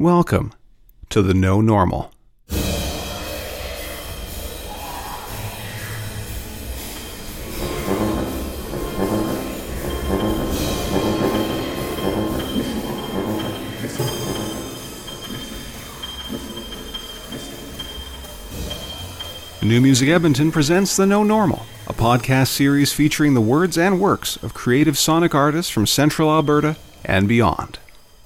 Welcome to the No Normal. New Music Edmonton presents The No Normal, a podcast series featuring the words and works of creative sonic artists from central Alberta and beyond.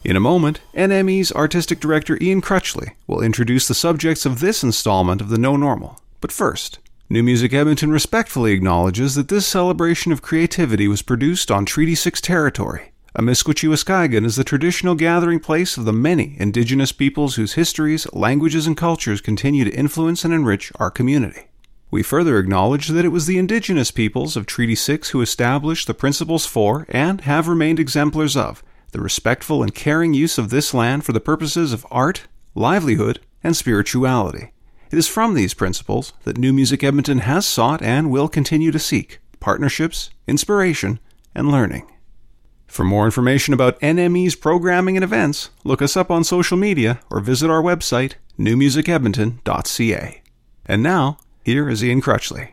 In a moment, NME's artistic director Ian Crutchley will introduce the subjects of this installment of The No Normal. But first, New Music Edmonton respectfully acknowledges that this celebration of creativity was produced on Treaty 6 territory. Amiskwaciwâskahikan is the traditional gathering place of the many Indigenous peoples whose histories, languages, and cultures continue to influence and enrich our community. We further acknowledge that it was the Indigenous peoples of Treaty 6 who established the principles for, and have remained exemplars of, the respectful and caring use of this land for the purposes of art, livelihood, and spirituality. It is from these principles that New Music Edmonton has sought and will continue to seek partnerships, inspiration, and learning. For more information about NME's programming and events, look us up on social media or visit our website, newmusicedmonton.ca. And now, here is Ian Crutchley.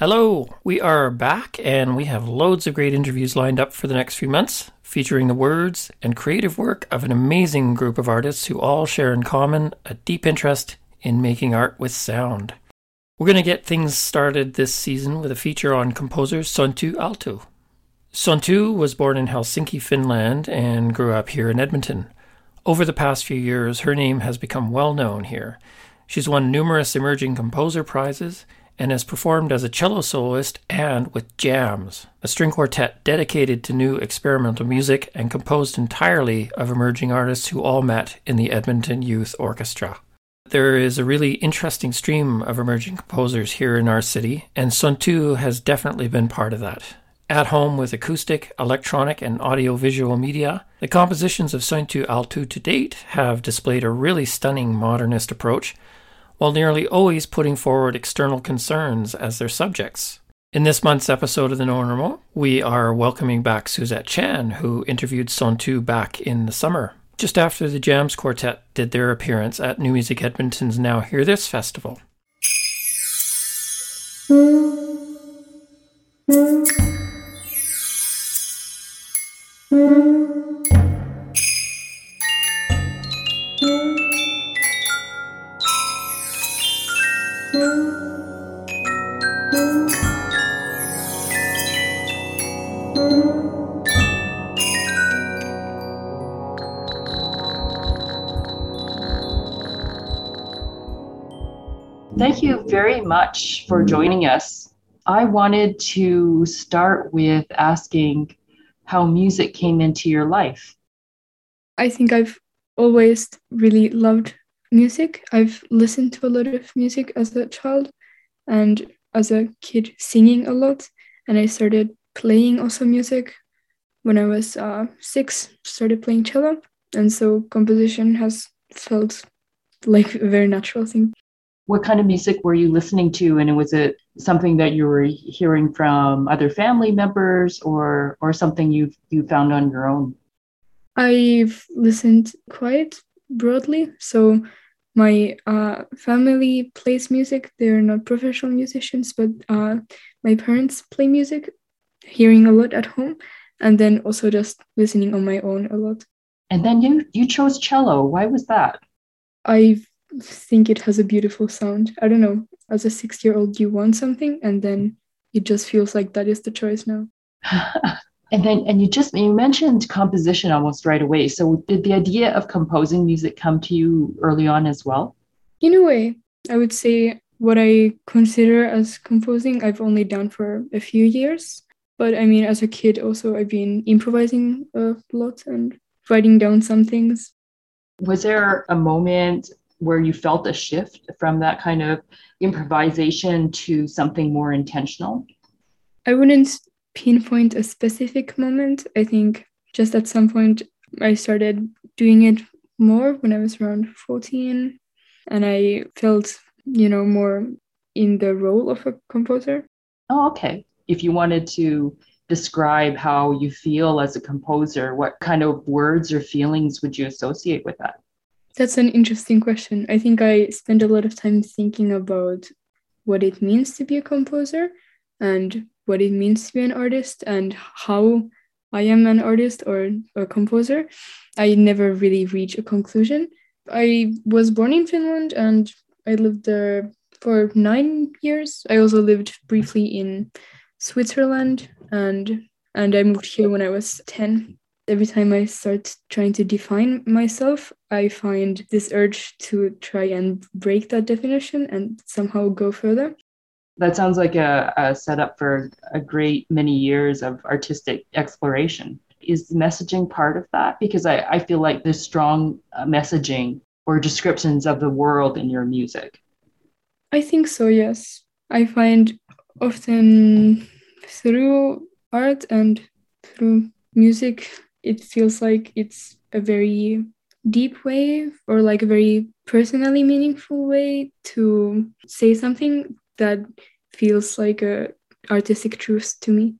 Hello, we are back and we have loads of great interviews lined up for the next few months, featuring the words and creative work of an amazing group of artists who all share in common a deep interest in making art with sound. We're going to get things started this season with a feature on composer Sointu Aalto. Sointu was born in Helsinki, Finland, and grew up here in Edmonton. Over the past few years, her name has become well known here. She's won numerous emerging composer prizes and has performed as a cello soloist and with Jams, a string quartet dedicated to new experimental music and composed entirely of emerging artists who all met in the Edmonton Youth Orchestra. There is a really interesting stream of emerging composers here in our city, and Sointu has definitely been part of that. At home with acoustic, electronic, and audiovisual media, the compositions of Sointu Aalto to date have displayed a really stunning modernist approach, while nearly always putting forward external concerns as their subjects. In this month's episode of The Normal, we are welcoming back Suzette Chan, who interviewed Sointu back in the summer, just after the Jams Quartet did their appearance at New Music Edmonton's Now Hear This festival. Thank much for joining us. I wanted to start with asking how music came into your life. I think I've always really loved music. I've listened to a lot of music as a child and as a kid singing a lot. And I started playing also music when I was uh, six, started playing cello. And so composition has felt like a very natural thing what kind of music were you listening to? And was it something that you were hearing from other family members or or something you you found on your own? I've listened quite broadly. So my uh, family plays music. They're not professional musicians but uh, my parents play music hearing a lot at home and then also just listening on my own a lot. And then you you chose cello. Why was that? I've think it has a beautiful sound. I don't know. As a six year old, you want something, and then it just feels like that is the choice now. and then, and you just you mentioned composition almost right away. So, did the idea of composing music come to you early on as well? In a way, I would say what I consider as composing, I've only done for a few years. But I mean, as a kid, also, I've been improvising a lot and writing down some things. Was there a moment where you felt a shift from that kind of improvisation to something more intentional? I wouldn't pinpoint a specific moment. I think just at some point I started doing it more when I was around 14 and I felt, you know, more in the role of a composer. Oh, okay. If you wanted to describe how you feel as a composer, what kind of words or feelings would you associate with that? That's an interesting question. I think I spend a lot of time thinking about what it means to be a composer and what it means to be an artist and how I am an artist or a composer. I never really reach a conclusion. I was born in Finland and I lived there for nine years. I also lived briefly in Switzerland and and I moved here when I was 10. Every time I start trying to define myself, I find this urge to try and break that definition and somehow go further. That sounds like a, a setup for a great many years of artistic exploration. Is messaging part of that? Because I, I feel like there's strong uh, messaging or descriptions of the world in your music. I think so, yes. I find often through art and through music, it feels like it's a very deep way or like a very personally meaningful way to say something that feels like a artistic truth to me.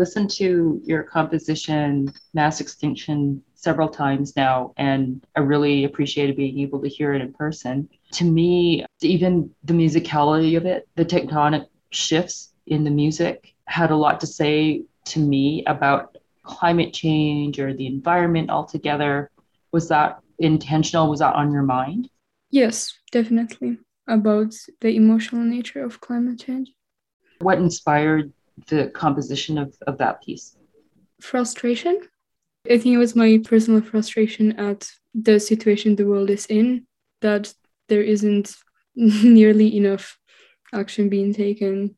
Listened to your composition, Mass Extinction, several times now, and I really appreciated being able to hear it in person. To me, even the musicality of it, the tectonic shifts in the music had a lot to say to me about climate change or the environment altogether. Was that intentional? Was that on your mind? Yes, definitely. About the emotional nature of climate change. What inspired the composition of, of that piece? Frustration. I think it was my personal frustration at the situation the world is in, that there isn't nearly enough action being taken.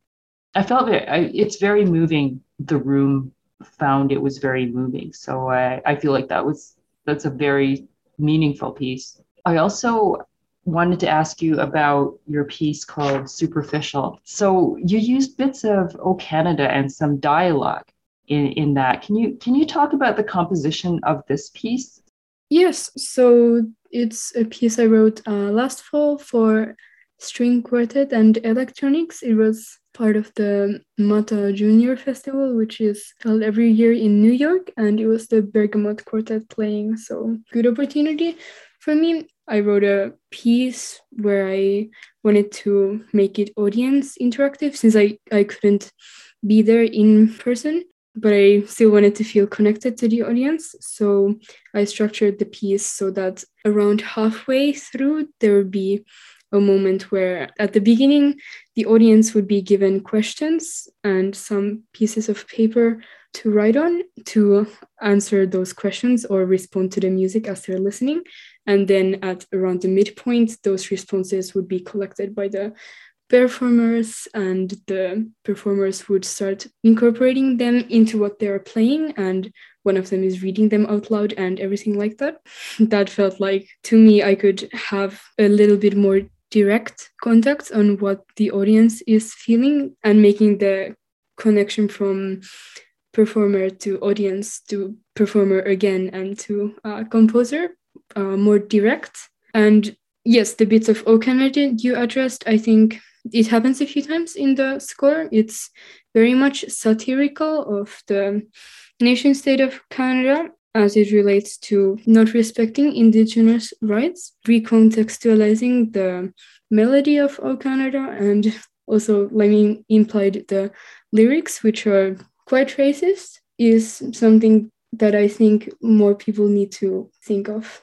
I felt it. I, it's very moving. The room found it was very moving. So I, I feel like that was that's a very meaningful piece. I also wanted to ask you about your piece called Superficial. So you used bits of O Canada and some dialogue in, in that. Can you can you talk about the composition of this piece? Yes. So it's a piece I wrote uh, last fall for string quartet and electronics. It was part of the Mata Junior Festival, which is held every year in New York, and it was the Bergamot Quartet playing. So good opportunity for me. I wrote a piece where I wanted to make it audience interactive since I, I couldn't be there in person, but I still wanted to feel connected to the audience. So I structured the piece so that around halfway through, there would be a moment where at the beginning the audience would be given questions and some pieces of paper to write on to answer those questions or respond to the music as they're listening and then at around the midpoint those responses would be collected by the performers and the performers would start incorporating them into what they're playing and one of them is reading them out loud and everything like that. That felt like to me i could have a little bit more direct contact on what the audience is feeling and making the connection from performer to audience to performer again and to uh, composer uh, more direct and yes the bits of o canada you addressed i think it happens a few times in the score it's very much satirical of the nation state of canada as it relates to not respecting indigenous rights, recontextualizing the melody of O Canada, and also letting implied the lyrics, which are quite racist, is something that I think more people need to think of.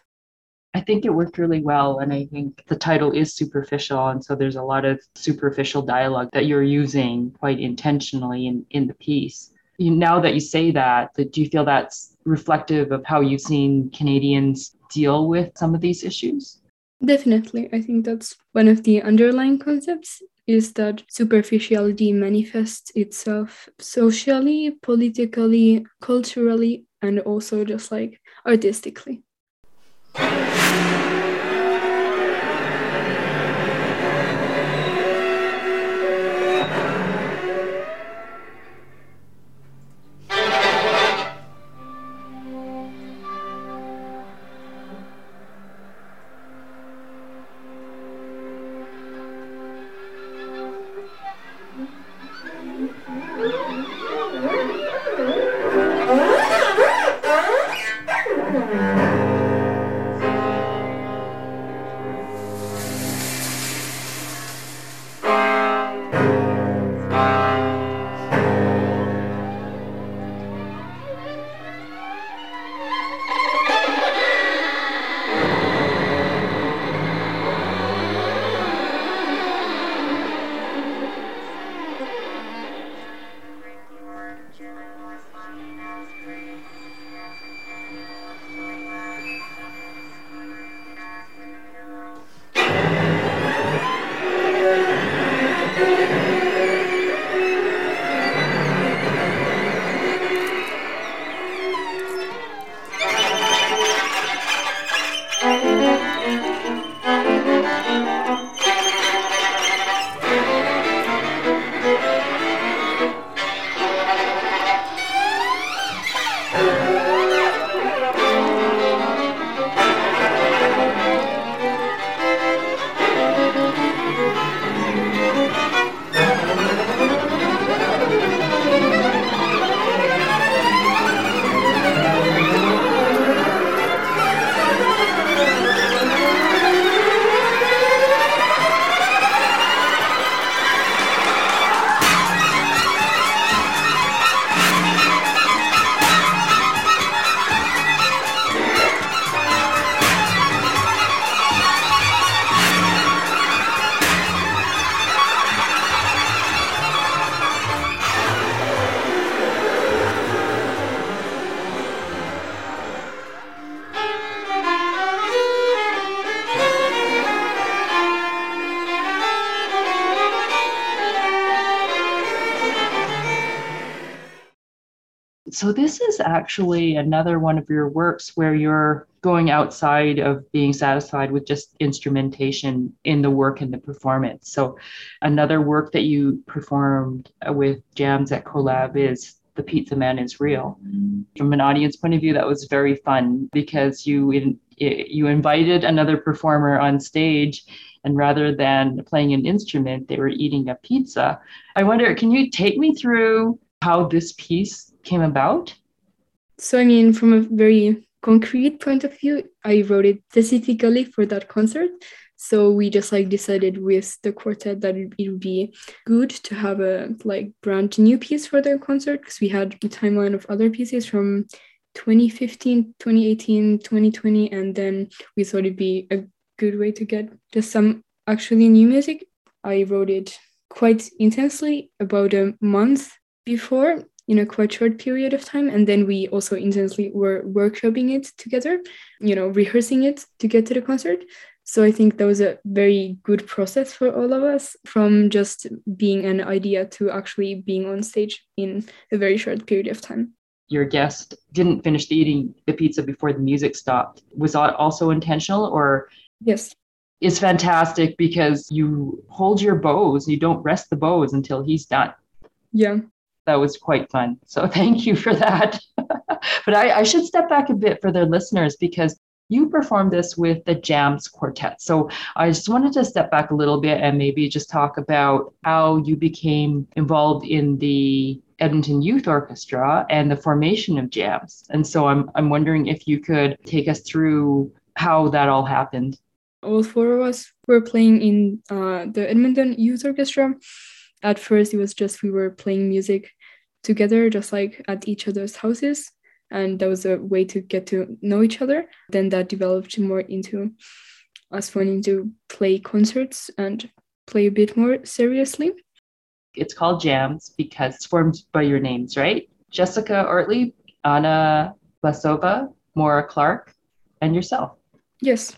I think it worked really well. And I think the title is superficial. And so there's a lot of superficial dialogue that you're using quite intentionally in, in the piece you, now that you say that, that, do you feel that's reflective of how you've seen Canadians deal with some of these issues? Definitely. I think that's one of the underlying concepts is that superficiality manifests itself socially, politically, culturally, and also just like artistically. Actually another one of your works where you're going outside of being satisfied with just instrumentation in the work and the performance. So, another work that you performed with Jams at Collab is The Pizza Man is Real. From an audience point of view, that was very fun because you in, you invited another performer on stage and rather than playing an instrument they were eating a pizza i wonder can you take me through how this piece came about so i mean from a very concrete point of view, I wrote it specifically for that concert. So we just like decided with the quartet that it, would be good to have a like brand new piece for the concert because we had a timeline of other pieces from 2015, 2018, 2020, and then we thought it'd be a good way to get just some actually new music. I wrote it quite intensely about a month before in a quite short period of time. And then we also intensely were workshopping it together, you know, rehearsing it to get to the concert. So I think that was a very good process for all of us from just being an idea to actually being on stage in a very short period of time. Your guest didn't finish the eating the pizza before the music stopped. Was that also intentional or? Yes. It's fantastic because you hold your bows, you don't rest the bows until he's done. Yeah that was quite fun. So thank you for that. but I, I, should step back a bit for their listeners because you performed this with the Jams Quartet. So I just wanted to step back a little bit and maybe just talk about how you became involved in the Edmonton Youth Orchestra and the formation of Jams. And so I'm I'm wondering if you could take us through how that all happened. All four of us were playing in uh, the Edmonton Youth Orchestra at first it was just we were playing music together just like at each other's houses and that was a way to get to know each other. Then that developed more into us wanting to play concerts and play a bit more seriously. It's called jams because it's formed by your names right? Jessica Ortlieb anna Vlasova, Mora Clarke and yourself. Yes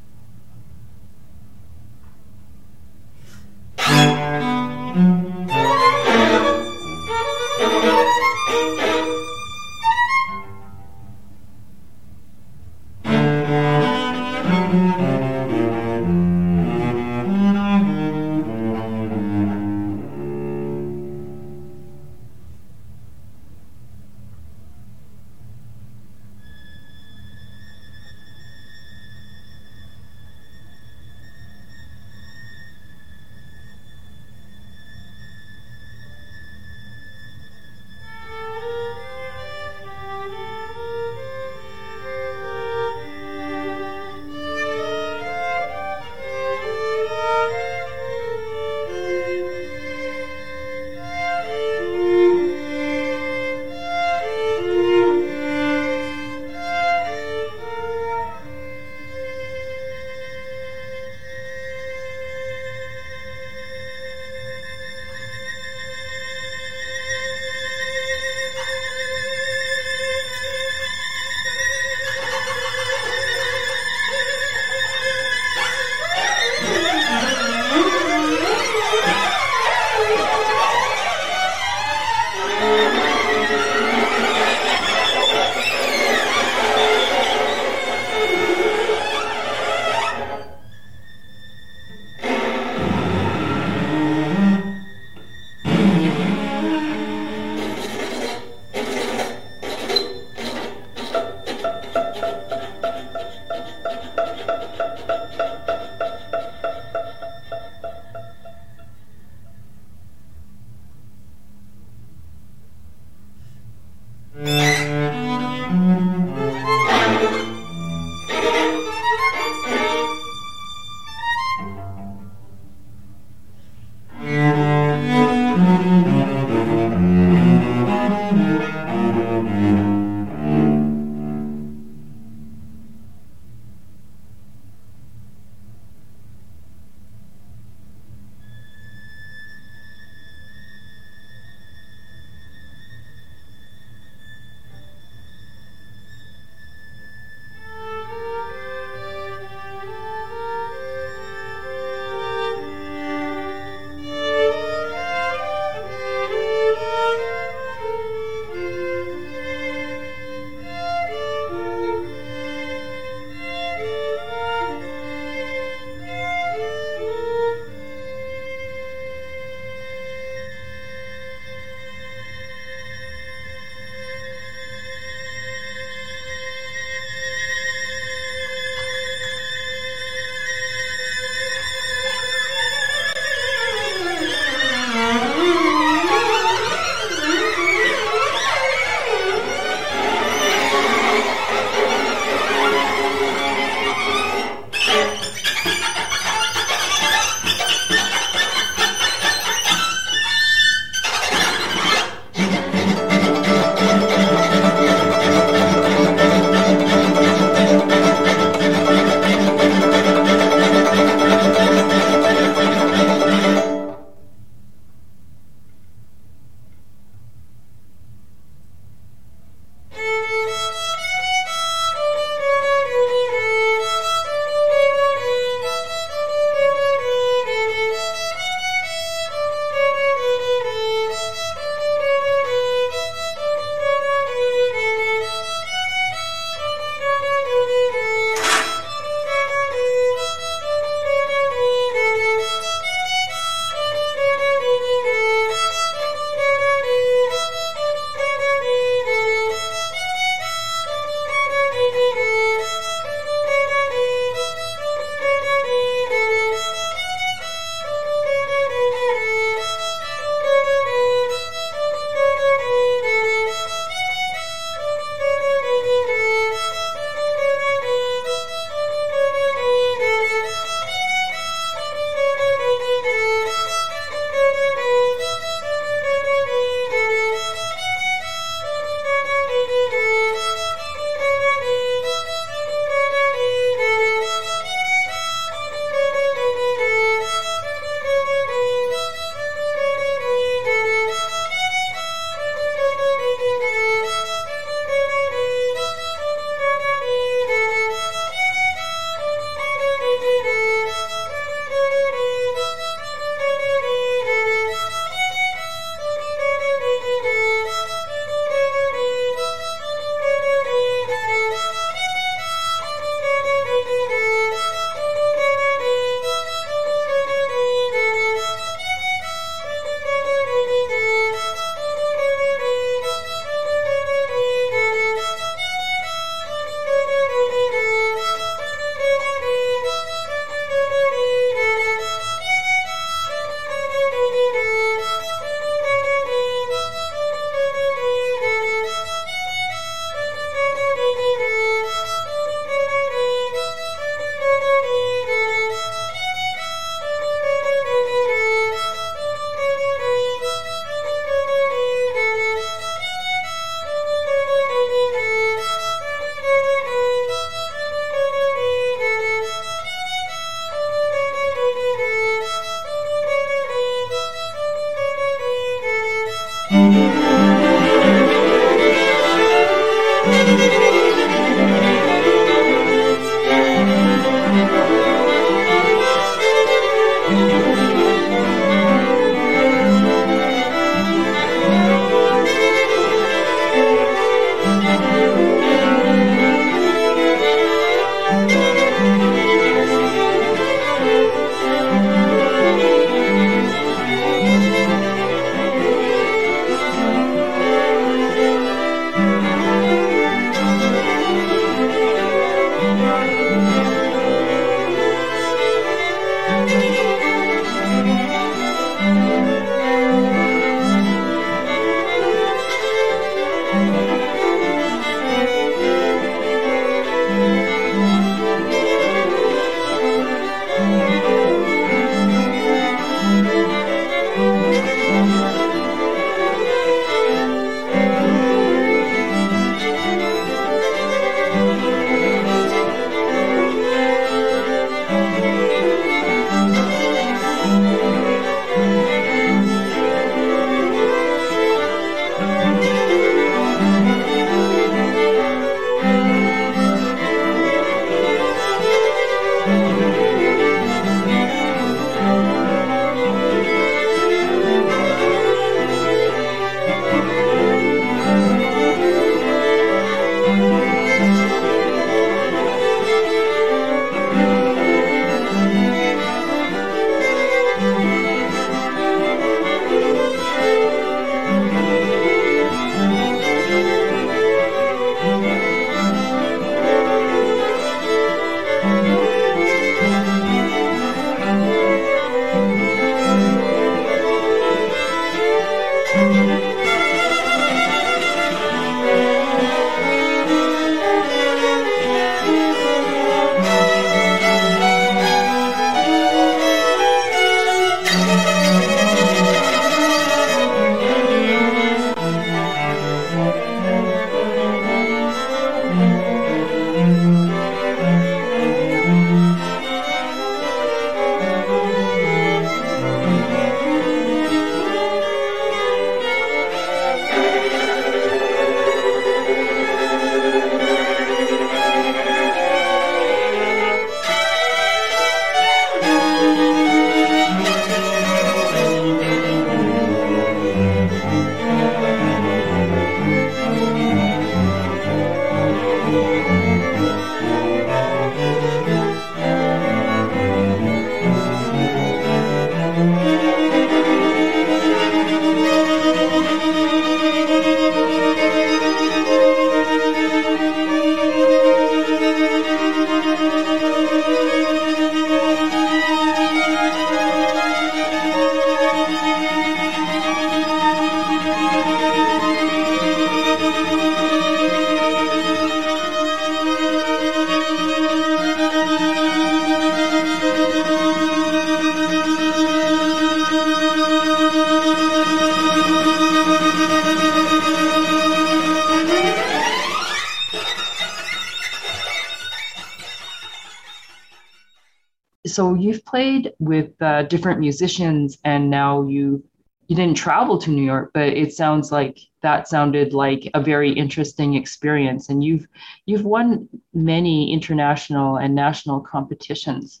so you've played with uh, different musicians, and now you you didn't travel to New York, but it sounds like that sounded like a very interesting experience. And you've you've won many international and national competitions.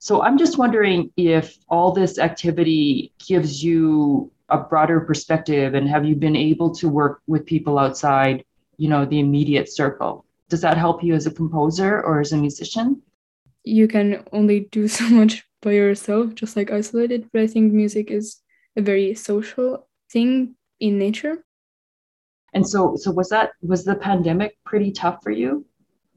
So I'm just wondering if all this activity gives you a broader perspective, and have you been able to work with people outside, you know, the immediate circle? Does that help you as a composer or as a musician? You can only do so much by yourself, just like isolated. But I think music is a very social thing in nature. And so, so was that was the pandemic pretty tough for you?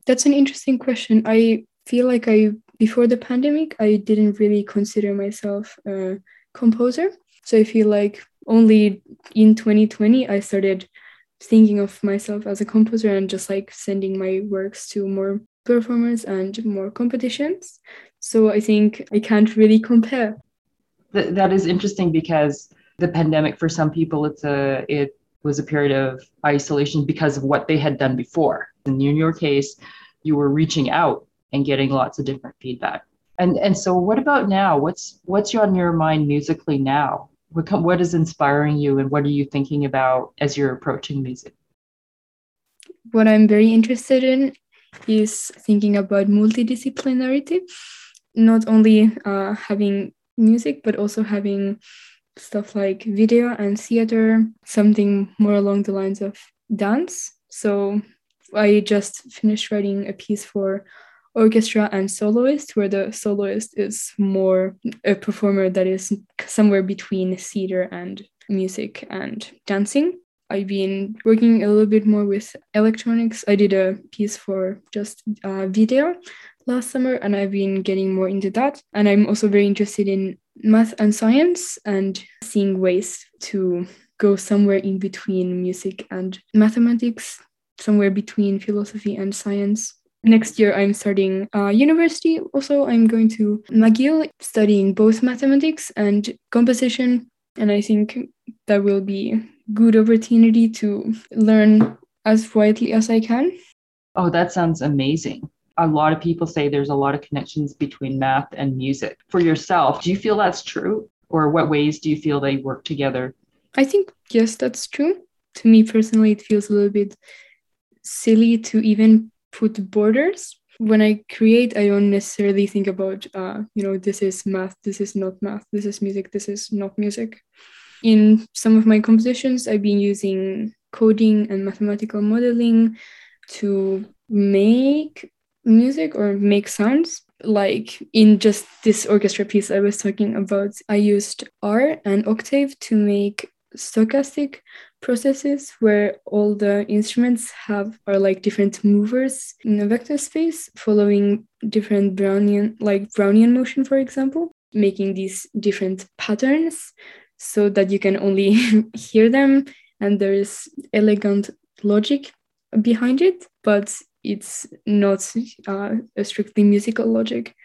That's an interesting question. I feel like I before the pandemic, I didn't really consider myself a composer. So I feel like only in 2020 I started thinking of myself as a composer and just like sending my works to more performers and more competitions. So I think I can't really compare th- that is interesting because the pandemic for some people it's a it was a period of isolation because of what they had done before. And in your case, you were reaching out and getting lots of different feedback. And and so what about now? What's what's on your mind musically now? What what is inspiring you and what are you thinking about as you're approaching music? What I'm very interested in is thinking about multidisciplinarity, not only uh, having music, but also having stuff like video and theater, something more along the lines of dance. So I just finished writing a piece for orchestra and soloist, where the soloist is more a performer that is somewhere between theater and music and dancing. I've been working a little bit more with electronics. I did a piece for just uh, video last summer and I've been getting more into that. And I'm also very interested in math and science and seeing ways to go somewhere in between music and mathematics, somewhere between philosophy and science. Next year, I'm starting uh, university. Also, I'm going to McGill studying both mathematics and composition. And I think that will be good opportunity to learn as widely as I can. Oh, that sounds amazing a lot of people say there's a lot of connections between math and music. For yourself, do you feel that's true? Or what ways do you feel they work together? I think, yes, that's true. To me personally, it feels a little bit silly to even put borders. When I create, I don't necessarily think about, uh, you know, this is math, this is not math, this is music, this is not music. In some of my compositions, I've been using coding and mathematical modeling to make music or make sounds like in just this orchestra piece i was talking about i used r and octave to make stochastic processes where all the instruments have are like different movers in a vector space following different brownian like brownian motion for example making these different patterns so that you can only hear them and there is elegant logic behind it but it's not uh, a strictly musical logic.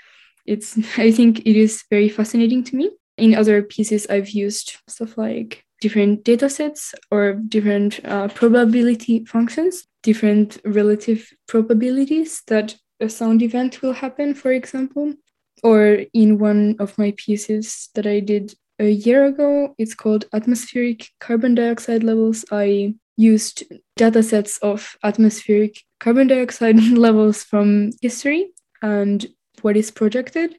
It's I think it is very fascinating to me. In other pieces, I've used stuff like different data sets or different uh, probability functions, different relative probabilities that a sound event will happen, for example. Or in one of my pieces that I did a year ago, it's called Atmospheric Carbon Dioxide Levels. I used data sets of atmospheric carbon dioxide levels from history and what is projected,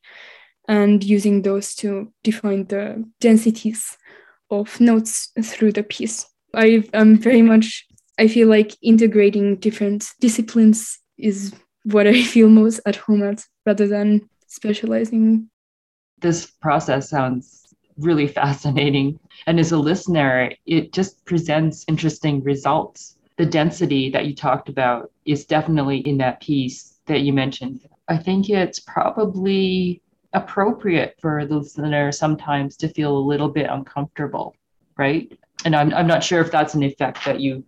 and using those to define the densities of notes through the piece. I am very much, I feel like integrating different disciplines is what I feel most at home at rather than specializing. This process sounds really fascinating. And as a listener, it just presents interesting results the density that you talked about is definitely in that piece that you mentioned. I think it's probably appropriate for the listener sometimes to feel a little bit uncomfortable, right? And I'm, I'm not sure if that's an effect that you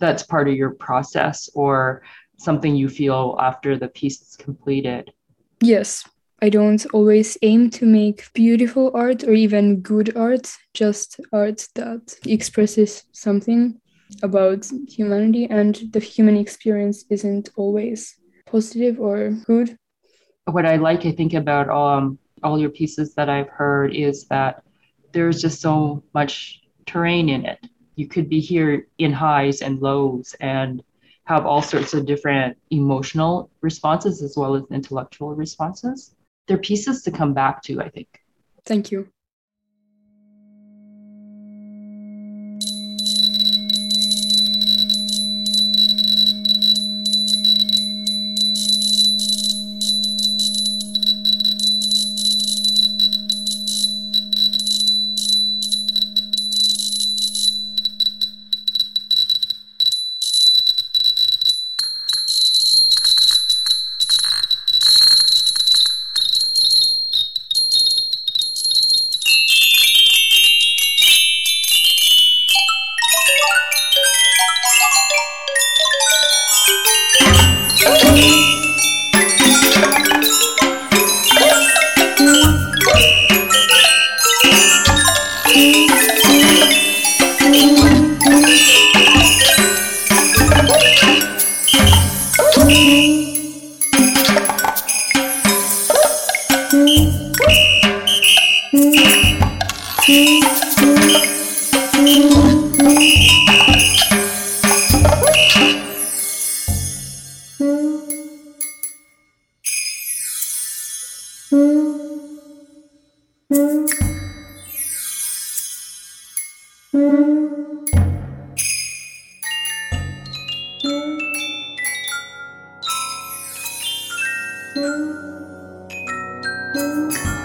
that's part of your process or something you feel after the piece is completed. Yes, I don't always aim to make beautiful art or even good art, just art that expresses something about humanity and the human experience isn't always positive or good what i like i think about um, all your pieces that I've heard is that there's just so much terrain in it. You could be here in highs and lows and have all sorts of different emotional responses as well as intellectual responses. They're pieces to come back to, I think. Thank you. Do you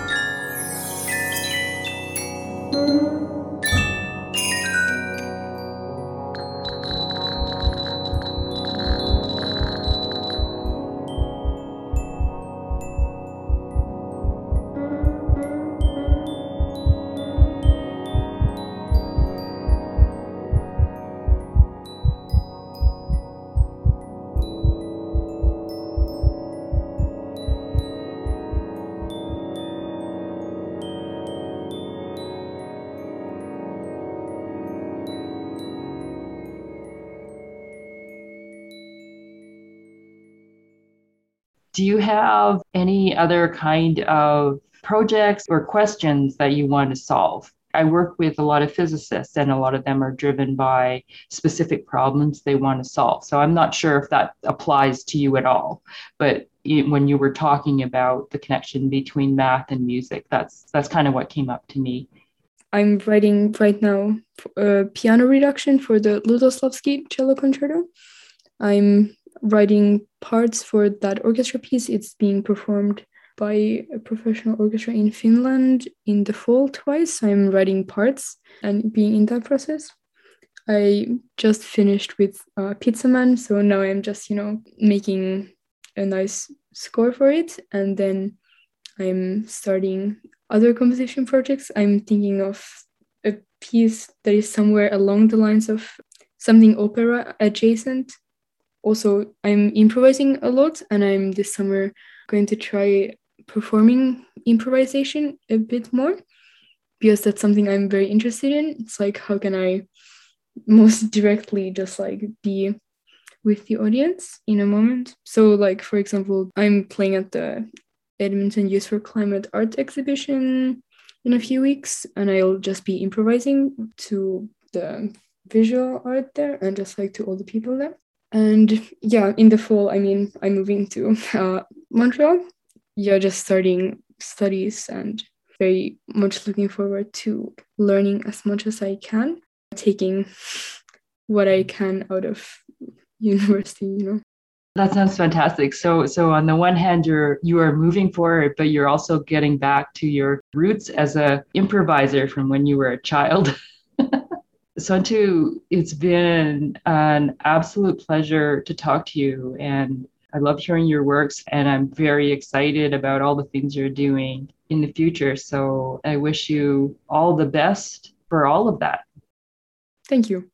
have any other kind of projects or questions that you want to solve? I work with a lot of physicists, and a lot of them are driven by specific problems they want to solve. So I'm not sure if that applies to you at all. But when you were talking about the connection between math and music, that's that's kind of what came up to me. I'm writing right now a piano reduction for the Lutoslawski cello concerto. I'm writing parts for that orchestra piece. It's being performed by a professional orchestra in Finland in the fall twice. I'm writing parts and being in that process. I just finished with uh, Pizza Man, so now I'm just you know making a nice score for it, and then I'm starting other composition projects. I'm thinking of a piece that is somewhere along the lines of something opera adjacent also i'm improvising a lot and i'm this summer going to try performing improvisation a bit more because that's something i'm very interested in. It's like how can i most directly just like be with the audience in a moment? So like for example i'm playing at the edmonton youth for climate art exhibition in a few weeks and i'll just be improvising to the visual art there and just like to all the people there and yeah, in the fall, I mean, I'm moving to uh, Montreal. Yeah, just starting studies and very much looking forward to learning as much as I can, taking what I can out of university, you know. That sounds fantastic. So so on the one hand you're you are moving forward, but you're also getting back to your roots as a improviser from when you were a child. Sointu, it's been an absolute pleasure to talk to you. And I love hearing your works, and I'm very excited about all the things you're doing in the future. So I wish you all the best for all of that. Thank you.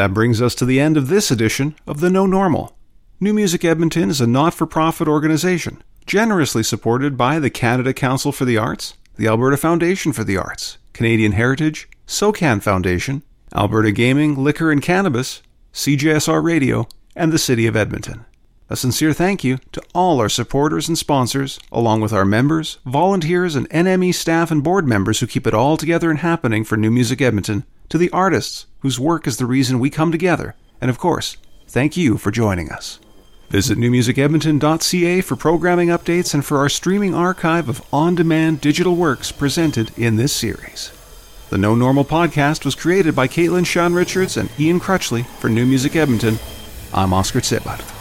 That brings us to the end of this edition of The No Normal. New Music Edmonton is a not for profit organization, generously supported by the Canada Council for the Arts, the Alberta Foundation for the Arts, Canadian Heritage, SOCAN Foundation, Alberta Gaming, Liquor and Cannabis, CJSR Radio, and the City of Edmonton. A sincere thank you to all our supporters and sponsors, along with our members, volunteers, and NME staff and board members who keep it all together and happening for New Music Edmonton to the artists whose work is the reason we come together, and of course, thank you for joining us. Visit newmusicedmonton.ca for programming updates and for our streaming archive of on demand digital works presented in this series. The No Normal podcast was created by Caitlin Sean Richards and Ian Crutchley for New Music Edmonton. I'm Oscar Tsibbart.